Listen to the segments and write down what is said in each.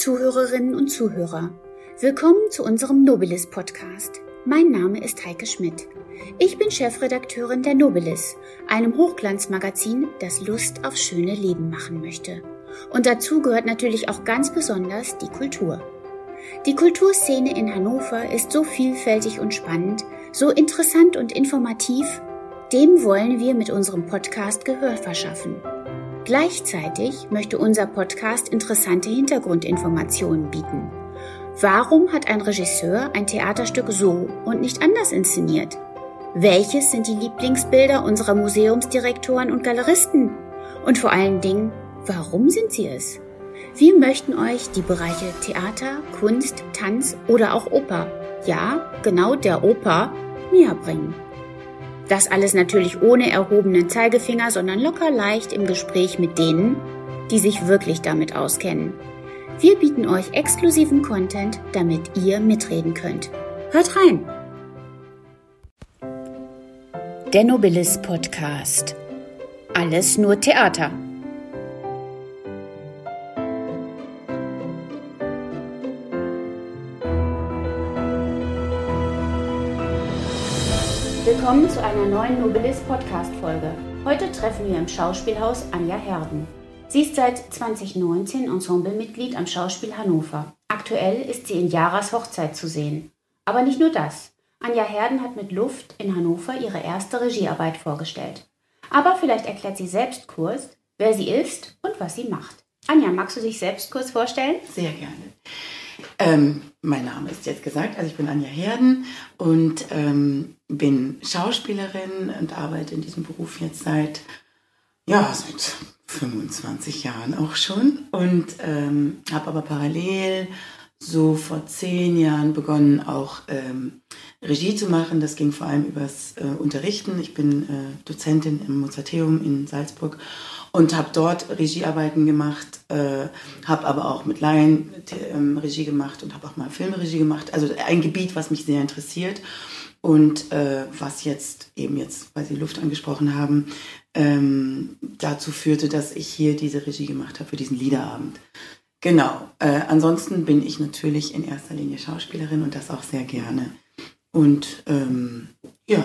Zuhörerinnen und Zuhörer. Willkommen zu unserem Nobilis Podcast. Mein Name ist Heike Schmidt. Ich bin Chefredakteurin der Nobilis, einem Hochglanzmagazin, das Lust auf schöne Leben machen möchte. Und dazu gehört natürlich auch ganz besonders die Kultur. Die Kulturszene in Hannover ist so vielfältig und spannend, so interessant und informativ, dem wollen wir mit unserem Podcast Gehör verschaffen. Gleichzeitig möchte unser Podcast interessante Hintergrundinformationen bieten. Warum hat ein Regisseur ein Theaterstück so und nicht anders inszeniert? Welches sind die Lieblingsbilder unserer Museumsdirektoren und Galeristen? Und vor allen Dingen, warum sind sie es? Wir möchten euch die Bereiche Theater, Kunst, Tanz oder auch Oper, ja, genau der Oper, näher bringen. Das alles natürlich ohne erhobenen Zeigefinger, sondern locker leicht im Gespräch mit denen, die sich wirklich damit auskennen. Wir bieten euch exklusiven Content, damit ihr mitreden könnt. Hört rein! Der Nobilis Podcast. Alles nur Theater. Willkommen zu einer neuen Nobilis Podcast-Folge. Heute treffen wir im Schauspielhaus Anja Herden. Sie ist seit 2019 Ensemblemitglied am Schauspiel Hannover. Aktuell ist sie in Jaras Hochzeit zu sehen. Aber nicht nur das. Anja Herden hat mit Luft in Hannover ihre erste Regiearbeit vorgestellt. Aber vielleicht erklärt sie selbst kurz, wer sie ist und was sie macht. Anja, magst du dich selbst kurz vorstellen? Sehr gerne. Ähm, mein Name ist jetzt gesagt, also ich bin Anja Herden und ähm, bin Schauspielerin und arbeite in diesem Beruf jetzt seit, ja, seit 25 Jahren auch schon und ähm, habe aber parallel so vor zehn Jahren begonnen, auch ähm, Regie zu machen. Das ging vor allem übers äh, Unterrichten. Ich bin äh, Dozentin im Mozarteum in Salzburg und habe dort Regiearbeiten gemacht, äh, habe aber auch mit Laien ähm, Regie gemacht und habe auch mal Filmregie gemacht. Also ein Gebiet, was mich sehr interessiert und äh, was jetzt eben jetzt, weil Sie Luft angesprochen haben, ähm, dazu führte, dass ich hier diese Regie gemacht habe für diesen Liederabend. Genau. Äh, ansonsten bin ich natürlich in erster Linie Schauspielerin und das auch sehr gerne. Und ähm, ja,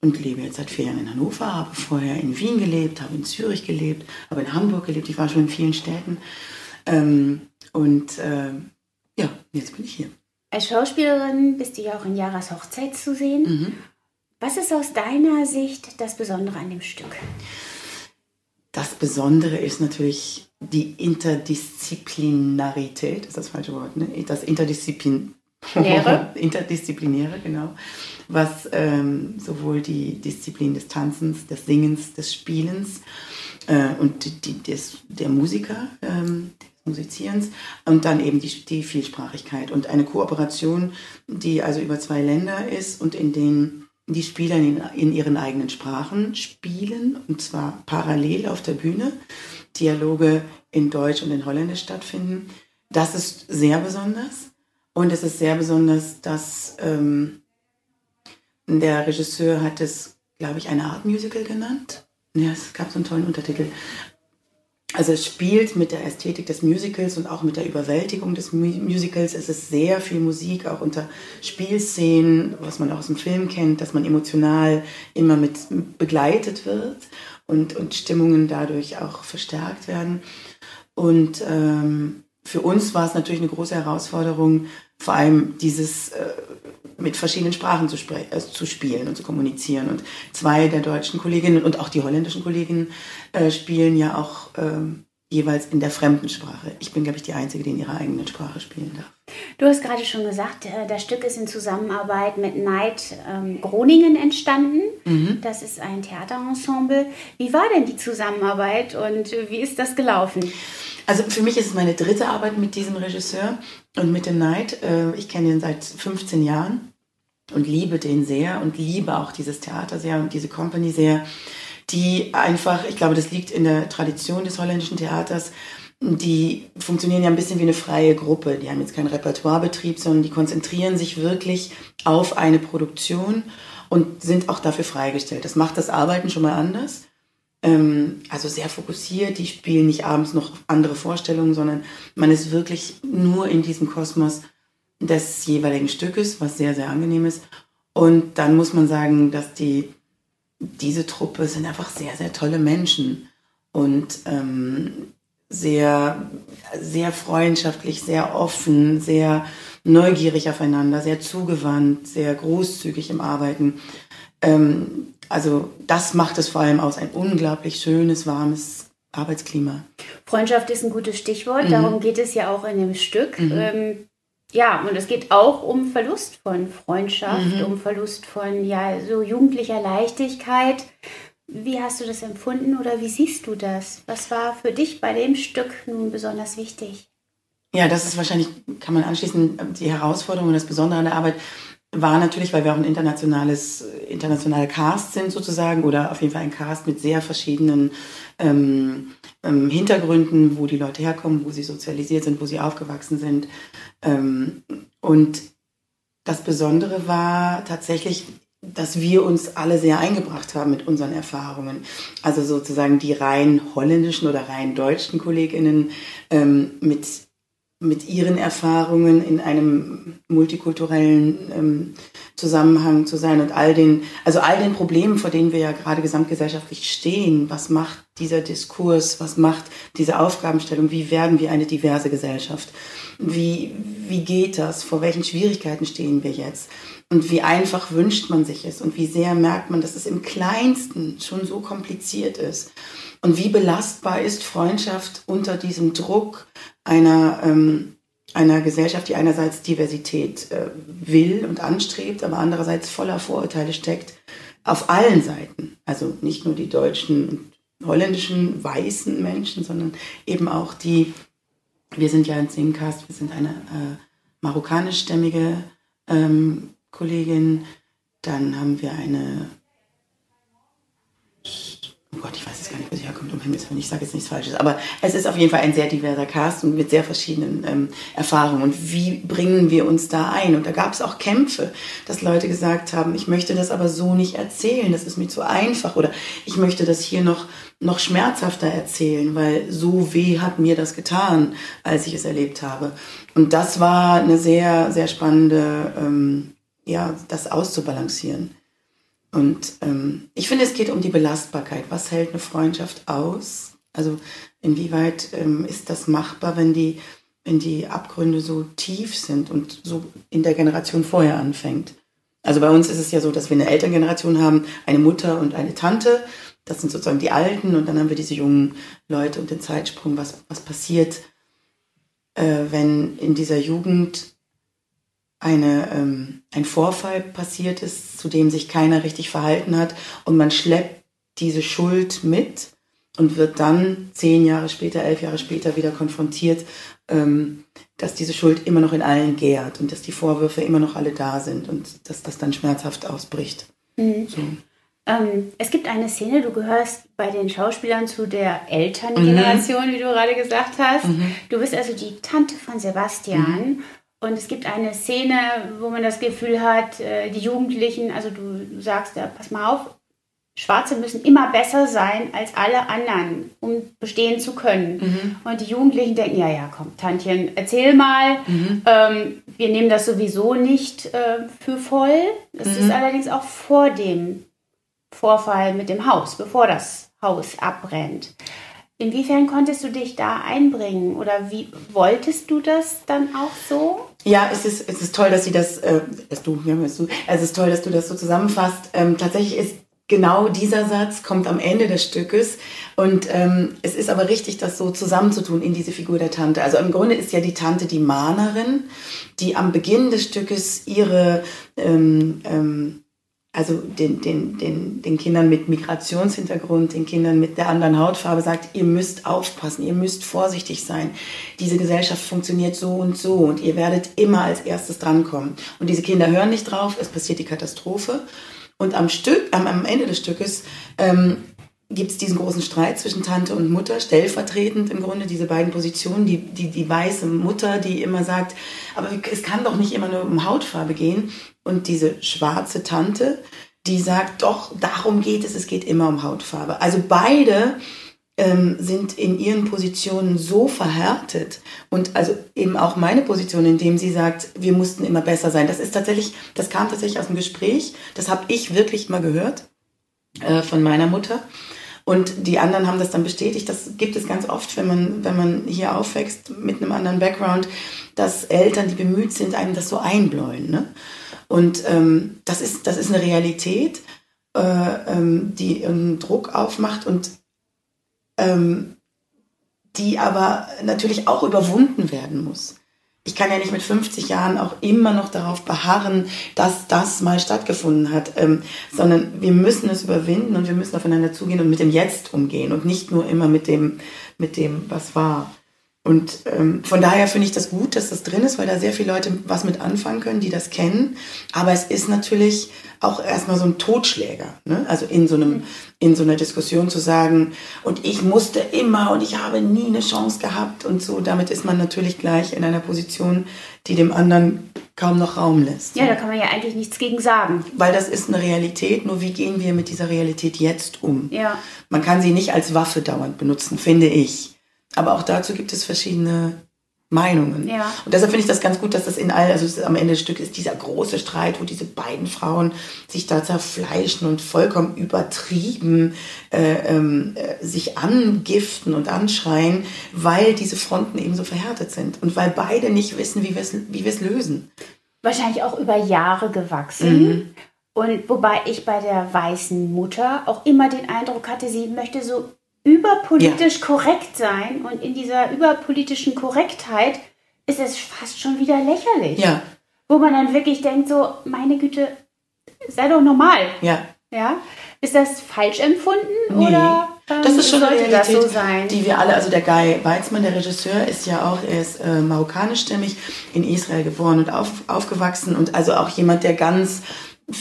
und lebe jetzt seit vier Jahren in Hannover, habe vorher in Wien gelebt, habe in Zürich gelebt, habe in Hamburg gelebt, ich war schon in vielen Städten. Ähm, und äh, ja, jetzt bin ich hier. Als Schauspielerin bist du ja auch in Jaras Hochzeit zu sehen. Mhm. Was ist aus deiner Sicht das Besondere an dem Stück? Das Besondere ist natürlich die Interdisziplinarität, ist das falsche Wort, ne? Das Interdisziplin Interdisziplinäre, genau. Was ähm, sowohl die Disziplin des Tanzens, des Singens, des Spielens äh, und die, des, der Musiker, ähm, des Musizierens und dann eben die, die Vielsprachigkeit und eine Kooperation, die also über zwei Länder ist und in denen die Spieler in, in ihren eigenen Sprachen spielen und zwar parallel auf der Bühne. Dialoge in Deutsch und in Holländisch stattfinden. Das ist sehr besonders. Und es ist sehr besonders, dass ähm, der Regisseur hat es, glaube ich, eine Art Musical genannt. Ja, es gab so einen tollen Untertitel. Also es spielt mit der Ästhetik des Musicals und auch mit der Überwältigung des Musicals. Es ist sehr viel Musik, auch unter Spielszenen, was man auch aus dem Film kennt, dass man emotional immer mit begleitet wird und, und Stimmungen dadurch auch verstärkt werden. Und ähm, für uns war es natürlich eine große Herausforderung, vor allem dieses äh, mit verschiedenen Sprachen zu, äh, zu, spielen und zu kommunizieren. Und zwei der deutschen Kolleginnen und auch die holländischen Kolleginnen äh, spielen ja auch ähm, jeweils in der fremden Sprache. Ich bin, glaube ich, die Einzige, die in ihrer eigenen Sprache spielen darf. Du hast gerade schon gesagt, äh, das Stück ist in Zusammenarbeit mit Neid ähm, Groningen entstanden. Mhm. Das ist ein Theaterensemble. Wie war denn die Zusammenarbeit und wie ist das gelaufen? Also für mich ist es meine dritte Arbeit mit diesem Regisseur und mit dem Night. Äh, ich kenne ihn seit 15 Jahren und liebe den sehr und liebe auch dieses Theater sehr und diese Company sehr, die einfach, ich glaube, das liegt in der Tradition des holländischen Theaters, die funktionieren ja ein bisschen wie eine freie Gruppe. Die haben jetzt keinen Repertoirebetrieb, sondern die konzentrieren sich wirklich auf eine Produktion und sind auch dafür freigestellt. Das macht das Arbeiten schon mal anders. Ähm, also sehr fokussiert, die spielen nicht abends noch andere Vorstellungen, sondern man ist wirklich nur in diesem Kosmos des jeweiligen Stückes, was sehr, sehr angenehm ist. Und dann muss man sagen, dass die, diese Truppe sind einfach sehr, sehr tolle Menschen und ähm, sehr, sehr freundschaftlich, sehr offen, sehr neugierig aufeinander, sehr zugewandt, sehr großzügig im Arbeiten. Ähm, also das macht es vor allem aus, ein unglaublich schönes, warmes Arbeitsklima. Freundschaft ist ein gutes Stichwort, mhm. darum geht es ja auch in dem Stück. Mhm. Ähm, ja, und es geht auch um Verlust von Freundschaft, mhm. um Verlust von ja so jugendlicher Leichtigkeit. Wie hast du das empfunden oder wie siehst du das? Was war für dich bei dem Stück nun besonders wichtig? Ja, das ist wahrscheinlich, kann man anschließen, die Herausforderung und das Besondere an der Arbeit war natürlich, weil wir auch ein internationales, internationaler Cast sind sozusagen oder auf jeden Fall ein Cast mit sehr verschiedenen ähm, ähm, Hintergründen, wo die Leute herkommen, wo sie sozialisiert sind, wo sie aufgewachsen sind. Ähm, und das Besondere war tatsächlich, dass wir uns alle sehr eingebracht haben mit unseren Erfahrungen. Also sozusagen die rein holländischen oder rein deutschen Kolleginnen ähm, mit mit ihren Erfahrungen in einem multikulturellen ähm, Zusammenhang zu sein und all den, also all den Problemen, vor denen wir ja gerade gesamtgesellschaftlich stehen. Was macht dieser Diskurs? Was macht diese Aufgabenstellung? Wie werden wir eine diverse Gesellschaft? Wie, wie geht das? Vor welchen Schwierigkeiten stehen wir jetzt? Und wie einfach wünscht man sich es? Und wie sehr merkt man, dass es im Kleinsten schon so kompliziert ist? Und wie belastbar ist Freundschaft unter diesem Druck einer, ähm, einer Gesellschaft, die einerseits Diversität äh, will und anstrebt, aber andererseits voller Vorurteile steckt, auf allen Seiten. Also nicht nur die deutschen und holländischen weißen Menschen, sondern eben auch die, wir sind ja ein Singcast, wir sind eine äh, marokkanischstämmige ähm, Kollegin, dann haben wir eine oh Gott, ich weiß jetzt gar nicht, wo sie herkommt, um Himmels Willen, ich sage jetzt nichts Falsches, aber es ist auf jeden Fall ein sehr diverser Cast und mit sehr verschiedenen ähm, Erfahrungen. Und wie bringen wir uns da ein? Und da gab es auch Kämpfe, dass Leute gesagt haben, ich möchte das aber so nicht erzählen, das ist mir zu einfach oder ich möchte das hier noch, noch schmerzhafter erzählen, weil so weh hat mir das getan, als ich es erlebt habe. Und das war eine sehr, sehr spannende, ähm, ja, das auszubalancieren. Und ähm, ich finde, es geht um die Belastbarkeit. Was hält eine Freundschaft aus? Also inwieweit ähm, ist das machbar, wenn die, wenn die Abgründe so tief sind und so in der Generation vorher anfängt? Also bei uns ist es ja so, dass wir eine Elterngeneration haben, eine Mutter und eine Tante. Das sind sozusagen die Alten und dann haben wir diese jungen Leute und den Zeitsprung, was, was passiert, äh, wenn in dieser Jugend eine, ähm, ein Vorfall passiert ist, zu dem sich keiner richtig verhalten hat und man schleppt diese Schuld mit und wird dann zehn Jahre später, elf Jahre später wieder konfrontiert, ähm, dass diese Schuld immer noch in allen gärt und dass die Vorwürfe immer noch alle da sind und dass das dann schmerzhaft ausbricht. Mhm. So. Ähm, es gibt eine Szene, du gehörst bei den Schauspielern zu der Elterngeneration, mhm. wie du gerade gesagt hast. Mhm. Du bist also die Tante von Sebastian mhm. Und es gibt eine Szene, wo man das Gefühl hat, äh, die Jugendlichen, also du sagst ja, pass mal auf, Schwarze müssen immer besser sein als alle anderen, um bestehen zu können. Mhm. Und die Jugendlichen denken, ja, ja, komm, Tantchen, erzähl mal. Mhm. Ähm, wir nehmen das sowieso nicht äh, für voll. Das mhm. ist allerdings auch vor dem Vorfall mit dem Haus, bevor das Haus abbrennt. Inwiefern konntest du dich da einbringen oder wie wolltest du das dann auch so? Ja, es ist, es ist toll, dass sie das, äh, dass du, ja, du, es ist toll, dass du das so zusammenfasst. Ähm, tatsächlich ist genau dieser Satz kommt am Ende des Stückes und ähm, es ist aber richtig, das so zusammenzutun in diese Figur der Tante. Also im Grunde ist ja die Tante die Mahnerin, die am Beginn des Stückes ihre ähm, ähm, also den, den, den, den Kindern mit Migrationshintergrund, den Kindern mit der anderen Hautfarbe sagt, ihr müsst aufpassen, ihr müsst vorsichtig sein. Diese Gesellschaft funktioniert so und so und ihr werdet immer als erstes drankommen. Und diese Kinder hören nicht drauf, es passiert die Katastrophe. Und am, Stück, am, am Ende des Stückes ähm, gibt es diesen großen Streit zwischen Tante und Mutter, stellvertretend im Grunde diese beiden Positionen, die, die, die weiße Mutter, die immer sagt, aber es kann doch nicht immer nur um Hautfarbe gehen, und diese schwarze Tante, die sagt, doch, darum geht es, es geht immer um Hautfarbe. Also beide ähm, sind in ihren Positionen so verhärtet und also eben auch meine Position, indem sie sagt, wir mussten immer besser sein. Das ist tatsächlich, das kam tatsächlich aus dem Gespräch. Das habe ich wirklich mal gehört äh, von meiner Mutter. Und die anderen haben das dann bestätigt. Das gibt es ganz oft, wenn man, wenn man hier aufwächst mit einem anderen Background, dass Eltern, die bemüht sind, einem das so einbläuen. Ne? Und ähm, das, ist, das ist eine Realität, äh, ähm, die einen Druck aufmacht und ähm, die aber natürlich auch überwunden werden muss. Ich kann ja nicht mit 50 Jahren auch immer noch darauf beharren, dass das mal stattgefunden hat, ähm, sondern wir müssen es überwinden und wir müssen aufeinander zugehen und mit dem Jetzt umgehen und nicht nur immer mit dem, mit dem, was war. Und ähm, von daher finde ich das gut, dass das drin ist, weil da sehr viele Leute was mit anfangen können, die das kennen. Aber es ist natürlich auch erstmal so ein Totschläger. Ne? Also in so, einem, in so einer Diskussion zu sagen, und ich musste immer und ich habe nie eine Chance gehabt und so, damit ist man natürlich gleich in einer Position, die dem anderen kaum noch Raum lässt. Ja, da kann man ja eigentlich nichts gegen sagen. Weil das ist eine Realität, nur wie gehen wir mit dieser Realität jetzt um? Ja. Man kann sie nicht als Waffe dauernd benutzen, finde ich. Aber auch dazu gibt es verschiedene Meinungen. Ja. Und deshalb finde ich das ganz gut, dass das in all, also am Ende des Stücks ist dieser große Streit, wo diese beiden Frauen sich da zerfleischen und vollkommen übertrieben äh, äh, sich angiften und anschreien, weil diese Fronten eben so verhärtet sind und weil beide nicht wissen, wie wir es wie wir's lösen. Wahrscheinlich auch über Jahre gewachsen. Mhm. Und wobei ich bei der weißen Mutter auch immer den Eindruck hatte, sie möchte so überpolitisch ja. korrekt sein und in dieser überpolitischen Korrektheit ist es fast schon wieder lächerlich. Ja. Wo man dann wirklich denkt, so, meine Güte, sei doch normal. Ja. Ja. Ist das falsch empfunden nee. oder? Ähm, das ist schon eine Realität, so die wir alle, also der Guy Weizmann, der Regisseur, ist ja auch, er ist äh, marokkanischstämmig, in Israel geboren und auf, aufgewachsen und also auch jemand, der ganz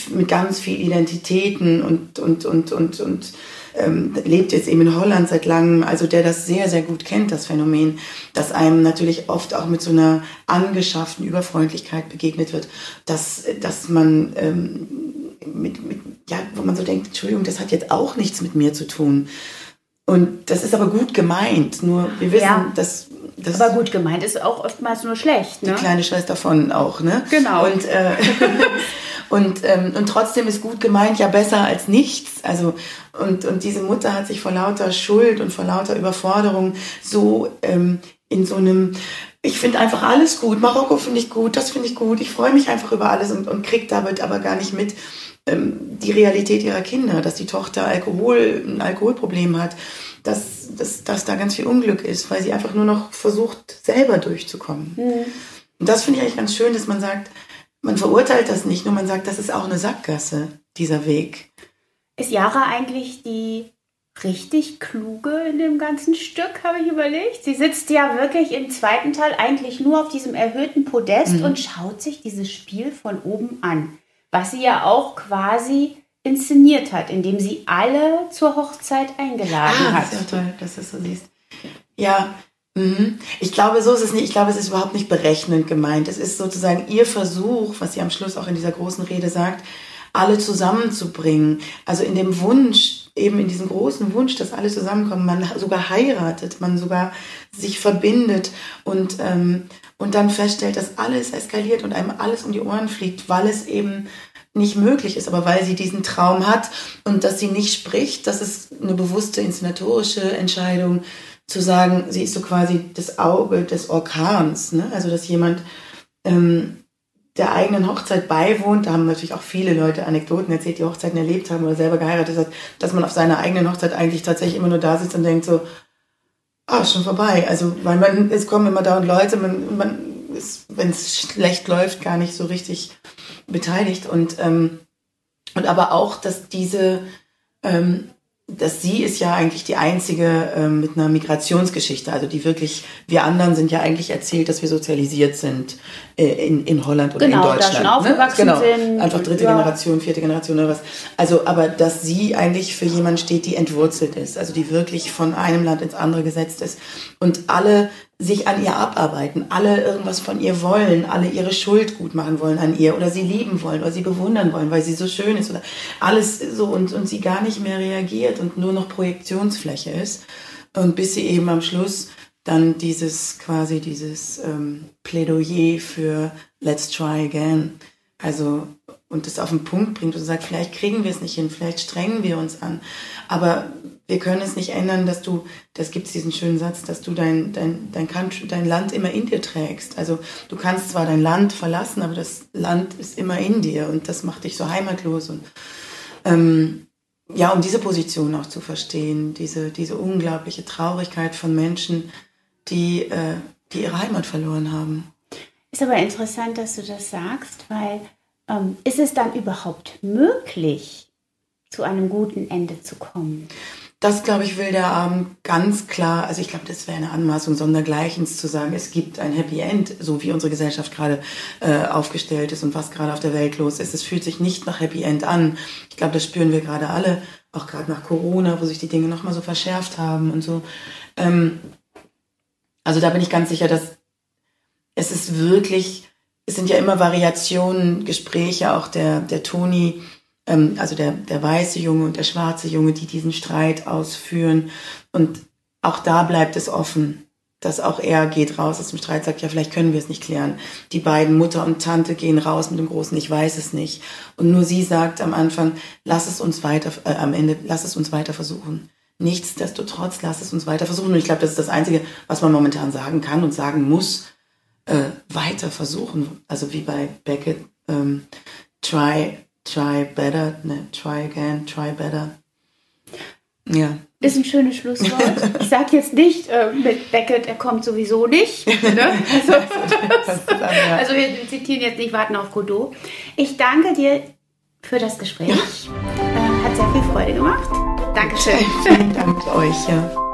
mit ganz viel Identitäten und und und und und ähm, lebt jetzt eben in Holland seit langem, also der das sehr, sehr gut kennt, das Phänomen, dass einem natürlich oft auch mit so einer angeschafften Überfreundlichkeit begegnet wird, dass, dass man ähm, mit, mit, ja, wo man so denkt, Entschuldigung, das hat jetzt auch nichts mit mir zu tun. Und das ist aber gut gemeint, nur wir wissen, ja. dass das aber gut gemeint ist auch oftmals nur schlecht. Ne? Die kleine Schwester von auch, ne? Genau. Und, äh, und, ähm, und trotzdem ist gut gemeint ja besser als nichts. Also, und, und diese Mutter hat sich vor lauter Schuld und vor lauter Überforderung so ähm, in so einem, ich finde einfach alles gut, Marokko finde ich gut, das finde ich gut, ich freue mich einfach über alles und, und kriege damit aber gar nicht mit ähm, die Realität ihrer Kinder, dass die Tochter Alkohol, ein Alkoholproblem hat, dass, dass, dass da ganz viel Unglück ist, weil sie einfach nur noch versucht, selber durchzukommen. Mhm. Und das finde ich eigentlich ganz schön, dass man sagt, man verurteilt das nicht, nur man sagt, das ist auch eine Sackgasse, dieser Weg. Ist Yara eigentlich die richtig kluge in dem ganzen Stück, habe ich überlegt. Sie sitzt ja wirklich im zweiten Teil eigentlich nur auf diesem erhöhten Podest mhm. und schaut sich dieses Spiel von oben an. Was sie ja auch quasi inszeniert hat, indem sie alle zur Hochzeit eingeladen ah, hat. Das ist ja toll, dass du es so siehst. Ja. Ich glaube, so ist es nicht. Ich glaube, es ist überhaupt nicht berechnend gemeint. Es ist sozusagen ihr Versuch, was sie am Schluss auch in dieser großen Rede sagt, alle zusammenzubringen. Also in dem Wunsch, eben in diesem großen Wunsch, dass alle zusammenkommen, man sogar heiratet, man sogar sich verbindet und, ähm, und dann feststellt, dass alles eskaliert und einem alles um die Ohren fliegt, weil es eben nicht möglich ist, aber weil sie diesen Traum hat und dass sie nicht spricht, das ist eine bewusste inszenatorische Entscheidung, zu sagen, sie ist so quasi das Auge des Orkans, ne? also dass jemand ähm, der eigenen Hochzeit beiwohnt, da haben natürlich auch viele Leute Anekdoten erzählt, die Hochzeiten erlebt haben oder selber geheiratet hat, dass man auf seiner eigenen Hochzeit eigentlich tatsächlich immer nur da sitzt und denkt so, ah, schon vorbei. Also, weil man, es kommen immer dauernd Leute, man, man ist, wenn es schlecht läuft, gar nicht so richtig beteiligt und, ähm, und aber auch, dass diese, ähm, dass sie ist ja eigentlich die einzige äh, mit einer Migrationsgeschichte, also die wirklich, wir anderen sind ja eigentlich erzählt, dass wir sozialisiert sind äh, in, in Holland oder genau, in Deutschland. Da schon aufgewachsen ne? genau, sind. Einfach dritte ja. Generation, vierte Generation oder was. Also, aber dass sie eigentlich für jemanden steht, die entwurzelt ist, also die wirklich von einem Land ins andere gesetzt ist. Und alle sich an ihr abarbeiten, alle irgendwas von ihr wollen, alle ihre Schuld gut machen wollen an ihr oder sie lieben wollen oder sie bewundern wollen, weil sie so schön ist oder alles so und, und sie gar nicht mehr reagiert und nur noch Projektionsfläche ist. Und bis sie eben am Schluss dann dieses quasi dieses ähm, Plädoyer für Let's try again, also und das auf den Punkt bringt und sagt, vielleicht kriegen wir es nicht hin, vielleicht strengen wir uns an, aber wir können es nicht ändern, dass du, das gibt es diesen schönen Satz, dass du dein, dein, dein, Country, dein Land immer in dir trägst. Also du kannst zwar dein Land verlassen, aber das Land ist immer in dir und das macht dich so heimatlos. Und ähm, ja, um diese Position auch zu verstehen, diese, diese unglaubliche Traurigkeit von Menschen, die, äh, die ihre Heimat verloren haben. Ist aber interessant, dass du das sagst, weil ähm, ist es dann überhaupt möglich, zu einem guten Ende zu kommen? Das, glaube ich, will der Abend ganz klar, also ich glaube, das wäre eine Anmaßung sondergleichens zu sagen, es gibt ein Happy End, so wie unsere Gesellschaft gerade äh, aufgestellt ist und was gerade auf der Welt los ist. Es fühlt sich nicht nach Happy End an. Ich glaube, das spüren wir gerade alle, auch gerade nach Corona, wo sich die Dinge nochmal so verschärft haben und so. Ähm, also da bin ich ganz sicher, dass es ist wirklich, es sind ja immer Variationen, Gespräche, auch der, der Toni, ähm, also der, der weiße Junge und der schwarze Junge, die diesen Streit ausführen. Und auch da bleibt es offen, dass auch er geht raus aus dem Streit, sagt, ja, vielleicht können wir es nicht klären. Die beiden, Mutter und Tante, gehen raus mit dem Großen, ich weiß es nicht. Und nur sie sagt am Anfang, lass es uns weiter, äh, am Ende, lass es uns weiter versuchen. Nichtsdestotrotz, lass es uns weiter versuchen. Und ich glaube, das ist das Einzige, was man momentan sagen kann und sagen muss, äh, weiter versuchen. Also wie bei Beckett, ähm, try, try better, ne, try again, try better. Ja. Ist ein schönes Schlusswort. Ich sage jetzt nicht äh, mit Beckett, er kommt sowieso nicht. Ne? Also, also, wir zitieren jetzt nicht Warten auf Godot. Ich danke dir für das Gespräch. Äh, hat sehr viel Freude gemacht. Dankeschön. Vielen Dank euch. Ja.